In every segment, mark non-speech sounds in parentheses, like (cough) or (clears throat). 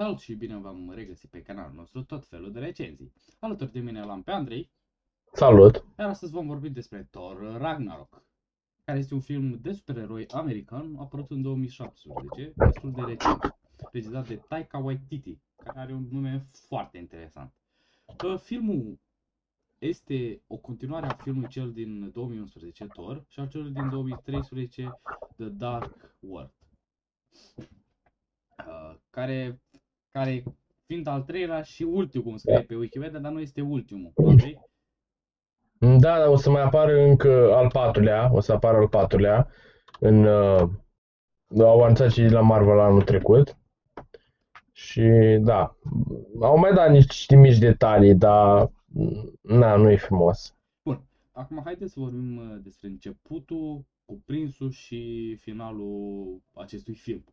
Salut și bine v-am regăsit pe canalul nostru tot felul de recenzii. Alături de mine l-am pe Andrei, Salut! iar astăzi vom vorbi despre Thor Ragnarok, care este un film de supereroi american apărut în 2017, destul de recent, regizat de Taika Waititi, care are un nume foarte interesant. Uh, Filmul este o continuare a filmului cel din 2011, Thor, și al celui din 2013, The Dark World. Uh, care, care fiind al treilea și ultimul, cum scrie pe Wikipedia, dar nu este ultimul. ok? Da, dar o să mai apară încă al patrulea, o să apară al patrulea în uh, au anunțat și la Marvel anul trecut. Și da, au mai dat niște mici detalii, dar na, nu e frumos. Bun, acum haideți să vorbim uh, despre începutul, cuprinsul și finalul acestui film.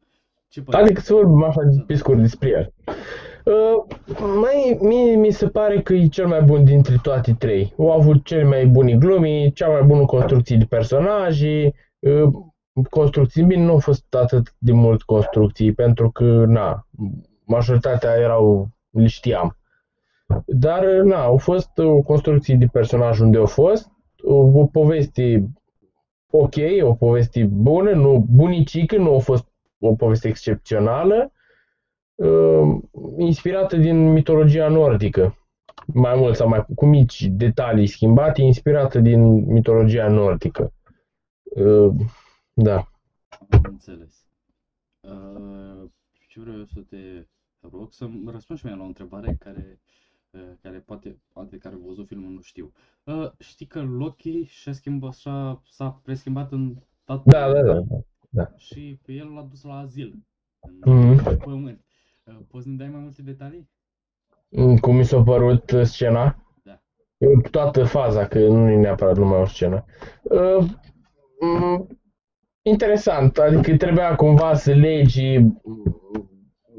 Ce părere? Adică să vorbim așa pe scurt despre el. Uh, mai, mie mi se pare că e cel mai bun dintre toate trei. Au avut cele mai bune glumi, cea mai bună construcție de personaje, uh, construcții bine, nu au fost atât de mult construcții, pentru că, na, majoritatea erau, le știam. Dar, na, au fost o construcție de personaj unde au fost, o, o poveste ok, o poveste bună, nu bunicică, nu a fost o poveste excepțională, uh, inspirată din mitologia nordică. Mai mult sau mai cu mici detalii schimbate, inspirată din mitologia nordică. Uh, Da. Am înțeles. Uh, ce vreau eu să te rog să-mi răspunzi și mie la o întrebare care, uh, care poate alte care au văzut filmul nu știu. Uh, știi că Loki și-a schimbat, și-a, s-a preschimbat în tatăl Da, da, da. și pe el l-a dus la azil în Mhm. pământ. Uh, poți să-mi dai mai multe detalii? Mm, Cum mi s-a părut uh, scena? Da. Uh, Toată faza, că nu e neapărat numai o scenă. Uh, mm, Interesant, adică trebuia cumva să legi,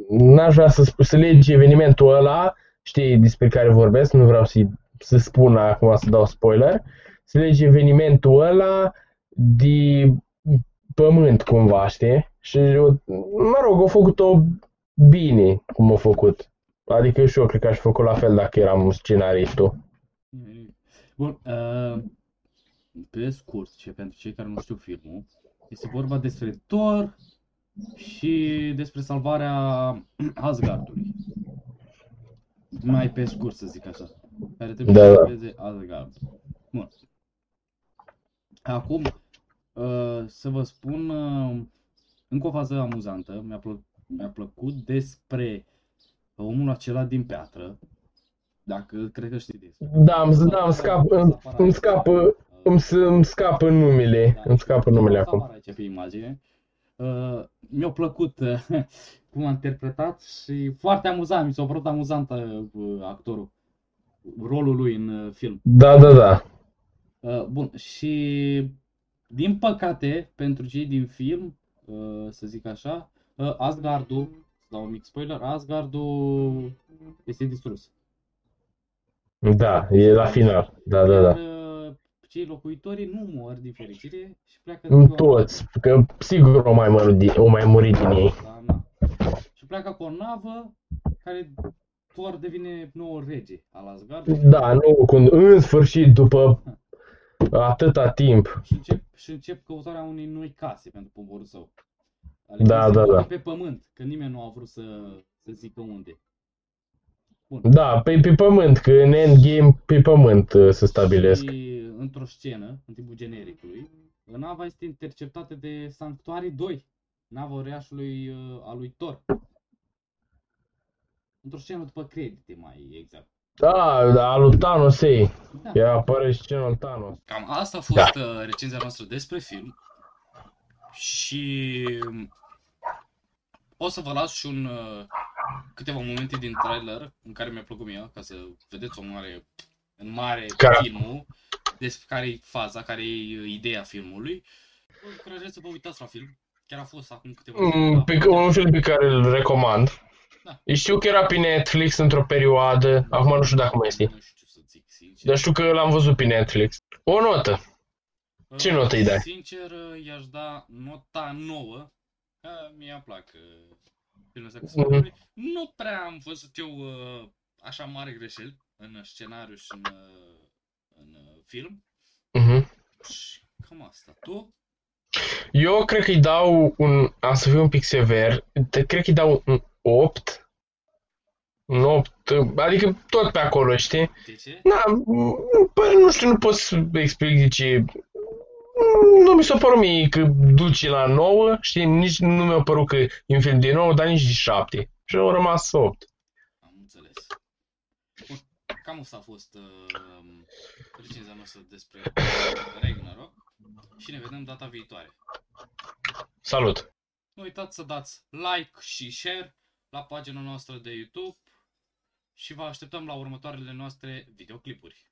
n-aș vrea să, sp- să legi evenimentul ăla, știi despre care vorbesc, nu vreau să, să spun acum să dau spoiler, să legi evenimentul ăla de pământ cumva, știi? Și, mă rog, au făcut-o bine cum au făcut. Adică și eu cred că aș fi făcut la fel dacă eram scenaristul. Bun, uh, pe scurt, și pentru cei care nu știu filmul, este vorba despre Thor și despre salvarea (clears throat) Asgardului. Mai pe scurt, să zic așa. Care trebuie Da, să da. salveze Asgard. Bun. Acum, uh, să vă spun uh, încă o fază amuzantă. Mi-a, plă- mi-a plăcut despre omul acela din piatră. Dacă cred că știți despre. Da, îmi, da, îmi, scap, îmi, îmi scapă, îmi, s- îmi scapă numele, Da, îmi scapă numele acum. Apare aici pe imagine. Uh, mi-a plăcut uh, (laughs) cum a interpretat și foarte amuzant, mi s-a părut amuzant uh, actorul, rolul lui în uh, film. Da, da, da. Uh, bun, și din păcate, pentru cei din film, uh, să zic așa, uh, Asgardul, să dau un mic spoiler, Asgardul este distrus. Da, e la final. Da, da, da. Iar, uh, cei locuitorii nu mor din fericire și pleacă În cu o- toți, că sigur o mai, murit din, o mai murit din ei. Da, na. Și pleacă cu o navă care Thor devine nou rege al Asgard Da, nu, când, în sfârșit, după (laughs) atâta timp. și încep, și încep căutarea unei noi case pentru poporul său. Da, se da, mută da. pe pământ, că nimeni nu a vrut să, să zică unde. Bun. Da, pe, pe pământ, că în endgame pe pământ uh, se stabilesc. Și într-o scenă, în timpul genericului, nava este interceptată de Sanctuarii 2, nava uriașului uh, a lui Thor. Într-o scenă după credite, mai exact. Da, da, al lui Thanos, ei. Da. Ea apare scena lui Thanos. Cam asta a fost da. recenzia noastră despre film. Și o să vă las și un uh, câteva momente din trailer în care mi-a plăcut mie, ca să vedeți o mare, în mare Care- filmul, despre care e faza, care e ideea filmului. Vă încurajez să vă uitați la film. Chiar a fost acum câteva Mm, zile. Pe, un film pe care îl recomand. Da. Știu că era pe Netflix într-o perioadă, acum nu știu dacă mai este. Nu știu să zic sincer. Dar știu că l-am văzut pe Netflix. O notă. ce notă îi dai? Sincer, i-aș da nota 9. Că mi-a plac uh, filmul ăsta cu supereroi. Nu prea am văzut eu uh, așa mare greșeli în scenariu și în, uh, în uh, film. Mhm. Și cam asta. Tu? Eu cred că îi dau un, am să fiu un pic sever, te- cred că îi dau un 8. Un 8, adică tot pe acolo, știi? De ce? Na, păi nu știu, nu pot să explic de ce. Nu mi s-a părut mie că duce la 9, știi? Nici nu mi-a părut că e un film de 9, dar nici de 7. Și au rămas 8. Am înțeles. Bun, cam asta a fost uh, recenzia noastră despre Ragnarok și ne vedem data viitoare. Salut! Nu uitați să dați like și share la pagina noastră de YouTube și vă așteptăm la următoarele noastre videoclipuri.